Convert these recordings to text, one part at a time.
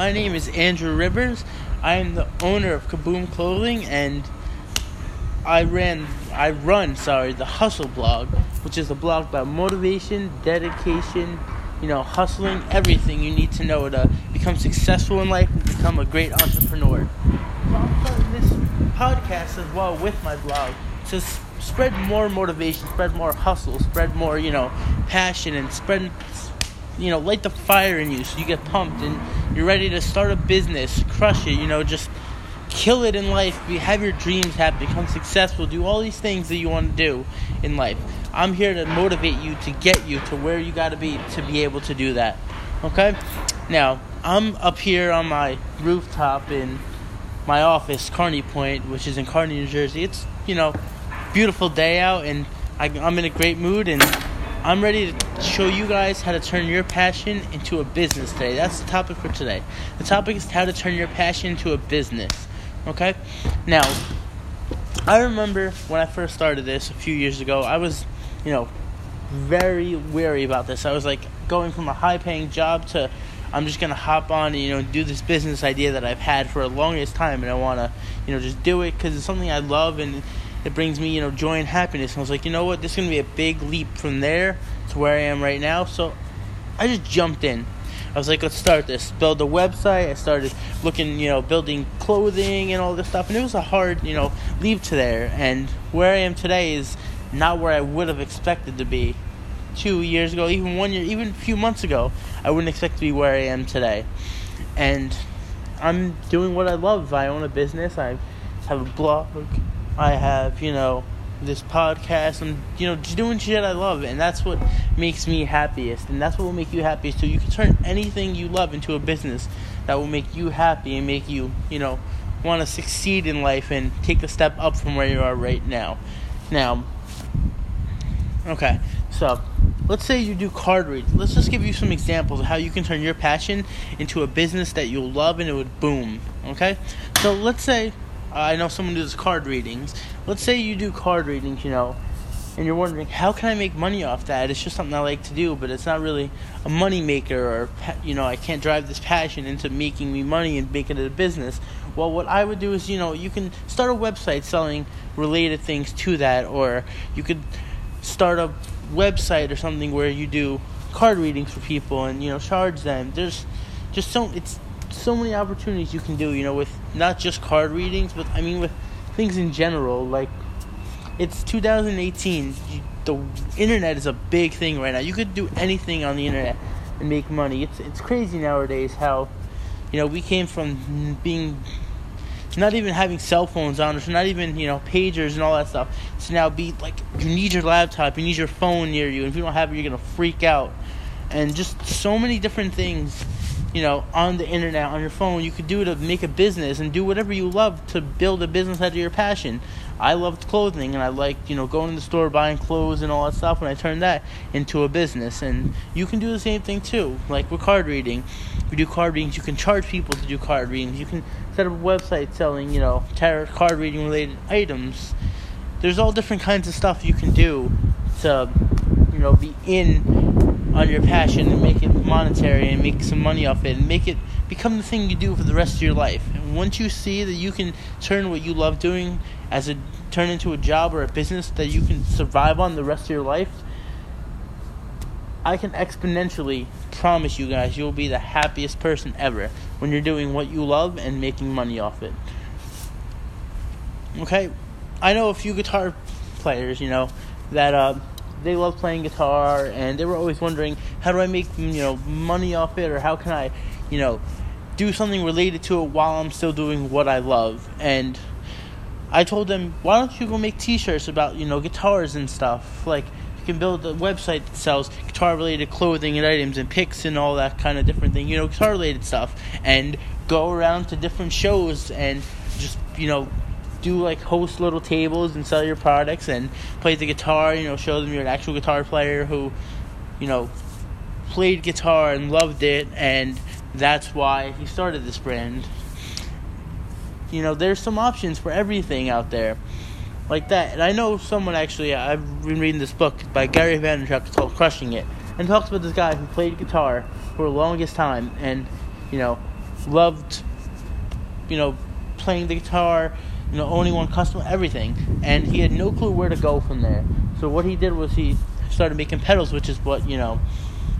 my name is Andrew Rivers. I am the owner of Kaboom Clothing, and I ran, I run, sorry, the Hustle blog, which is a blog about motivation, dedication, you know, hustling, everything you need to know to become successful in life and become a great entrepreneur. So I'm starting this podcast as well with my blog to s- spread more motivation, spread more hustle, spread more, you know, passion, and spread, you know, light the fire in you so you get pumped and you're ready to start a business, crush it, you know, just kill it in life, be, have your dreams happen, become successful, do all these things that you want to do in life. I'm here to motivate you to get you to where you got to be to be able to do that. Okay? Now, I'm up here on my rooftop in my office, Carney Point, which is in Carney, New Jersey. It's, you know, beautiful day out and I, I'm in a great mood and I'm ready to show you guys how to turn your passion into a business today. That's the topic for today. The topic is how to turn your passion into a business. Okay? Now, I remember when I first started this a few years ago, I was, you know, very wary about this. I was like going from a high paying job to I'm just gonna hop on and you know do this business idea that I've had for a longest time, and I wanna you know just do it because it's something I love and it brings me you know joy and happiness. And I was like, you know what, this is gonna be a big leap from there to where I am right now. So I just jumped in. I was like, let's start this. Build a website. I started looking, you know, building clothing and all this stuff, and it was a hard, you know, leap to there. And where I am today is not where I would have expected to be two years ago, even one year, even a few months ago. I wouldn't expect to be where I am today. And I'm doing what I love. I own a business. I have a blog. I have, you know, this podcast. I'm, you know, just doing shit I love, and that's what makes me happiest. And that's what will make you happiest too. You can turn anything you love into a business that will make you happy and make you, you know, want to succeed in life and take a step up from where you are right now. Now, okay, so let's say you do card reads. Let's just give you some examples of how you can turn your passion into a business that you'll love and it would boom. Okay, so let's say Uh, I know someone does card readings. Let's say you do card readings, you know, and you're wondering how can I make money off that? It's just something I like to do, but it's not really a money maker, or you know, I can't drive this passion into making me money and making it a business. Well, what I would do is, you know, you can start a website selling related things to that, or you could start a website or something where you do card readings for people and you know charge them. There's just so it's so many opportunities you can do. You know, with not just card readings, but I mean with things in general. Like it's 2018. You, the internet is a big thing right now. You could do anything on the internet and make money. It's it's crazy nowadays how you know we came from being not even having cell phones on us, not even you know pagers and all that stuff. To now be like you need your laptop, you need your phone near you, and if you don't have it, you're gonna freak out. And just so many different things, you know, on the internet, on your phone, you could do to make a business and do whatever you love to build a business out of your passion. I loved clothing and I liked, you know, going to the store, buying clothes and all that stuff, and I turned that into a business. And you can do the same thing too, like with card reading. You do card readings, you can charge people to do card readings. You can set up a website selling, you know, tarot card reading related items. There's all different kinds of stuff you can do to, you know, be in on your passion and make it monetary and make some money off it and make it become the thing you do for the rest of your life. And once you see that you can turn what you love doing as a turn into a job or a business that you can survive on the rest of your life, I can exponentially promise you guys you'll be the happiest person ever when you're doing what you love and making money off it. Okay, I know a few guitar players, you know, that uh, they love playing guitar and they were always wondering how do I make you know money off it or how can I, you know, do something related to it while I'm still doing what I love? And I told them why don't you go make t-shirts about you know guitars and stuff? Like you can build a website that sells guitar related clothing and items and picks and all that kind of different thing you know guitar related stuff and go around to different shows and just you know do like host little tables and sell your products and play the guitar you know show them you're an actual guitar player who you know played guitar and loved it and that's why he started this brand. You know there's some options for everything out there like that. And i know someone actually i've been reading this book by gary vaynerchuk. It's called crushing it. And talks about this guy who played guitar for the longest time and you know loved, you know, playing the guitar, you know, owning one customer, everything, and he had no clue where to go from there. So what he did was he started making pedals, which is what you know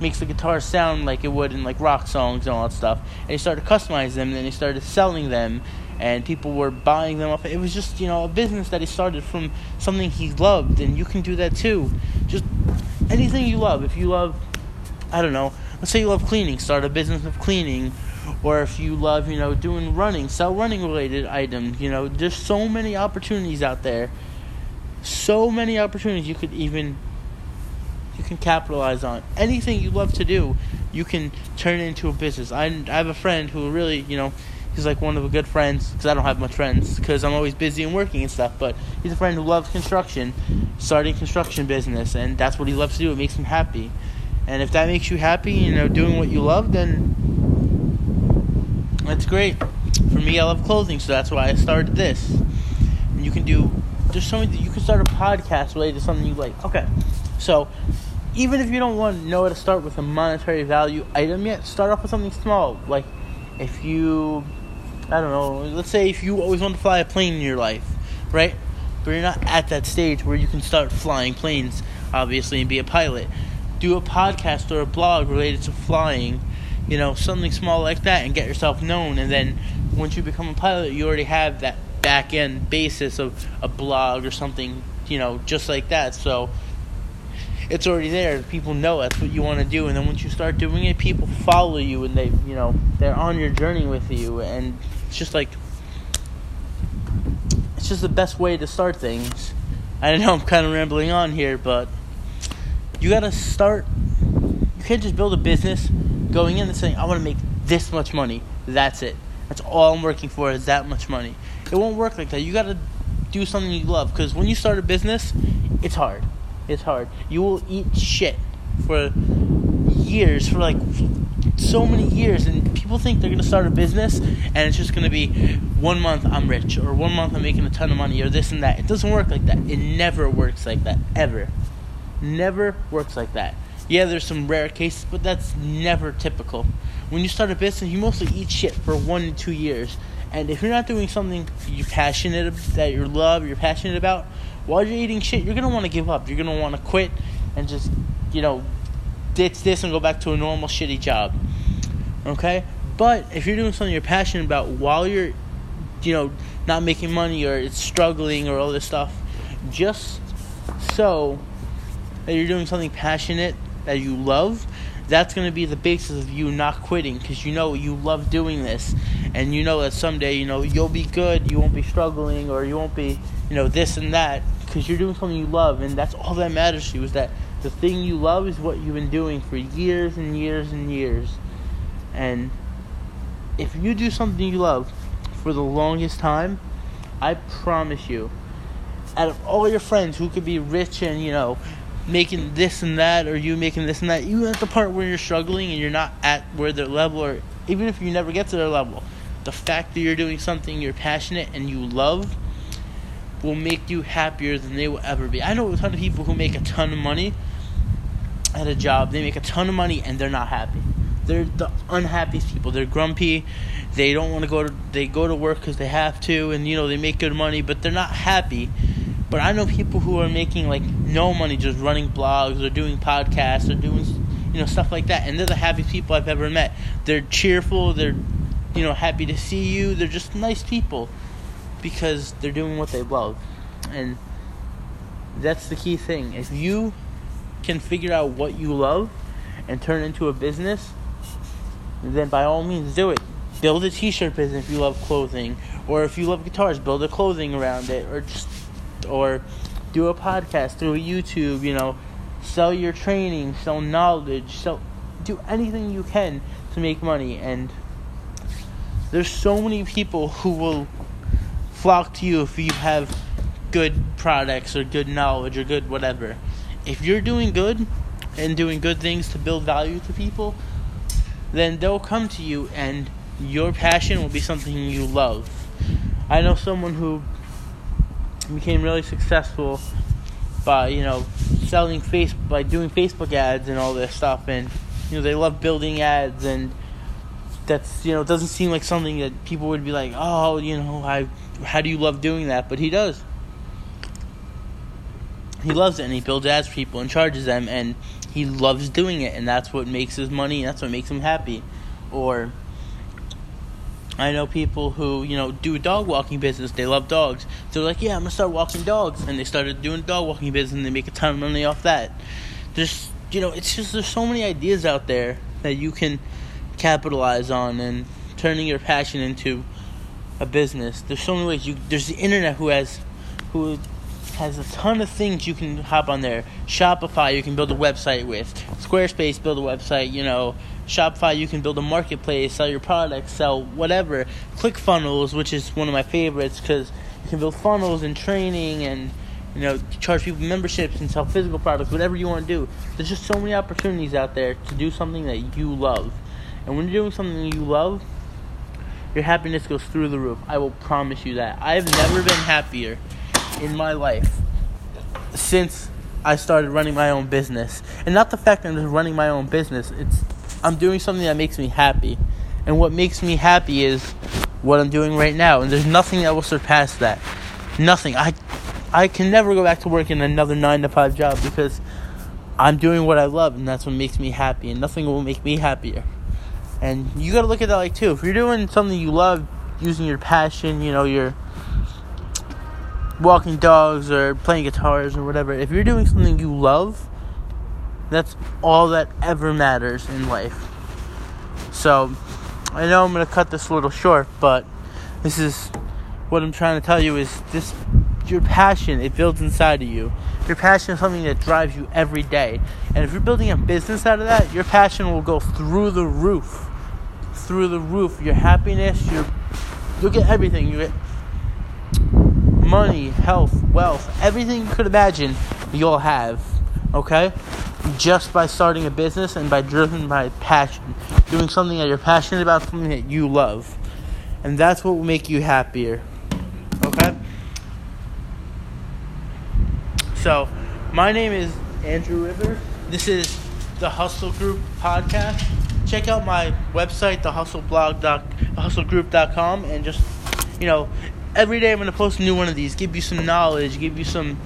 makes the guitar sound like it would in like rock songs and all that stuff. And he started to customize them, and then he started selling them, and people were buying them. It was just you know a business that he started from something he loved, and you can do that too. Just anything you love. If you love, I don't know, let's say you love cleaning, start a business of cleaning. Or if you love, you know, doing running, sell running related items. You know, there's so many opportunities out there. So many opportunities you could even you can capitalize on. Anything you love to do, you can turn into a business. I, I have a friend who really, you know, he's like one of the good friends because I don't have much friends because I'm always busy and working and stuff. But he's a friend who loves construction, starting construction business, and that's what he loves to do. It makes him happy, and if that makes you happy, you know, doing what you love, then that's great. For me, I love clothing, so that's why I started this. And you can do. There's so. You can start a podcast related to something you like. Okay, so even if you don't want to know how to start with a monetary value item yet, start off with something small. Like if you, I don't know, let's say if you always want to fly a plane in your life, right? But you're not at that stage where you can start flying planes, obviously, and be a pilot. Do a podcast or a blog related to flying, you know, something small like that, and get yourself known. And then once you become a pilot, you already have that back end basis of a blog or something, you know, just like that. So it's already there. People know that's what you want to do, and then once you start doing it, people follow you, and they, you know, they're on your journey with you, and it's just like, it's just the best way to start things. I know I'm kind of rambling on here, but you gotta start. You can't just build a business going in and saying, "I want to make this much money." That's it. That's all I'm working for is that much money. It won't work like that. You gotta do something you love because when you start a business, it's hard it's hard. You will eat shit for years, for like so many years, and people think they're gonna start a business and it's just gonna be one month I'm rich or one month I'm making a ton of money or this and that. It doesn't work like that. It never works like that ever. Never works like that. Yeah, there's some rare cases, but that's never typical. When you start a business, you mostly eat shit for one to two years. And if you're not doing something you're passionate that you love, you're passionate about, while you're eating shit, you're gonna want to give up. You're gonna want to quit and just, you know, ditch this and go back to a normal shitty job. Okay? But if you're doing something you're passionate about while you're, you know, not making money or it's struggling or all this stuff, just so that you're doing something passionate that you love, that's going to be the basis of you not quitting because you know you love doing this and you know that someday you know you'll be good you won't be struggling or you won't be you know this and that because you're doing something you love, and that's all that matters to you. Is that the thing you love is what you've been doing for years and years and years, and if you do something you love for the longest time, I promise you, out of all your friends who could be rich and you know making this and that, or you making this and that, you at the part where you're struggling and you're not at where their level, or even if you never get to their level, the fact that you're doing something you're passionate and you love will make you happier than they will ever be. I know a ton of people who make a ton of money at a job. They make a ton of money and they're not happy. They're the unhappiest people. They're grumpy. They don't want to go to. They go to work because they have to, and you know they make good money, but they're not happy. But I know people who are making like no money, just running blogs or doing podcasts or doing you know stuff like that, and they're the happiest people I've ever met. They're cheerful. They're you know happy to see you. They're just nice people because they're doing what they love. And that's the key thing. If you can figure out what you love and turn into a business, then by all means do it. Build a t-shirt business if you love clothing, or if you love guitars, build a clothing around it, or just or do a podcast, a YouTube, you know, sell your training, sell knowledge, sell do anything you can to make money and there's so many people who will flock to you if you have good products or good knowledge or good whatever. If you're doing good and doing good things to build value to people, then they'll come to you and your passion will be something you love. I know someone who became really successful by, you know, selling face by doing Facebook ads and all this stuff and you know they love building ads and that's you know doesn't seem like something that people would be like, oh, you know, I how do you love doing that? But he does. He loves it, and he builds ads for people and charges them, and he loves doing it, and that's what makes his money, and that's what makes him happy. Or I know people who, you know, do a dog walking business. They love dogs. So they're like, yeah, I'm going to start walking dogs. And they started doing dog walking business and they make a ton of money off that. There's, you know, it's just, there's so many ideas out there that you can capitalize on and turning your passion into a business. There's so many ways. You There's the internet who has, who has a ton of things you can hop on there. Shopify, you can build a website with. Squarespace, build a website, you know. Shopify, you can build a marketplace, sell your products, sell whatever. ClickFunnels, which is one of my favorites because you can build funnels and training and you know charge people memberships and sell physical products, whatever you want to do. There's just so many opportunities out there to do something that you love, and when you're doing something you love, your happiness goes through the roof. I will promise you that. I have never been happier in my life since I started running my own business, and not the fact that I'm just running my own business. It's I'm doing something that makes me happy. And what makes me happy is what I'm doing right now. And there's nothing that will surpass that. Nothing. I I can never go back to work in another 9 to 5 job because I'm doing what I love and that's what makes me happy and nothing will make me happier. And you got to look at that like too. If you're doing something you love, using your passion, you know, you're walking dogs or playing guitars or whatever. If you're doing something you love, that's all that ever matters in life. So, I know I'm going to cut this a little short, but this is what I'm trying to tell you is this your passion, it builds inside of you. Your passion is something that drives you every day. And if you're building a business out of that, your passion will go through the roof. Through the roof. Your happiness, your you'll get everything. You get money, health, wealth, everything you could imagine, you'll have. Okay? Just by starting a business and by driven by passion, doing something that you're passionate about, something that you love, and that's what will make you happier. Okay. So, my name is Andrew River. This is the Hustle Group podcast. Check out my website, thehustleblog, thehustlegroup.com, and just you know, every day I'm gonna post a new one of these, give you some knowledge, give you some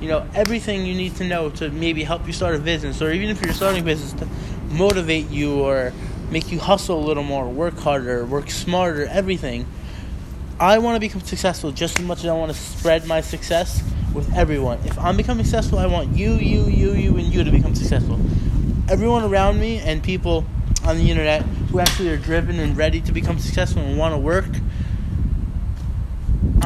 you know everything you need to know to maybe help you start a business or even if you're starting a business to motivate you or make you hustle a little more work harder work smarter everything. I want to become successful just as much as i want to spread my success with everyone. If i'm becoming successful i want you you you you and you to become successful. Everyone around me and people on the internet who actually are driven and ready to become successful and want to work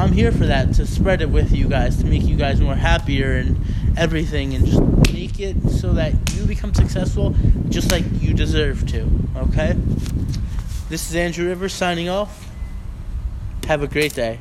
I'm here for that to spread it with you guys to make you guys more happier and everything and just make it so that you become successful just like you deserve to. Okay? This is Andrew Rivers signing off. Have a great day.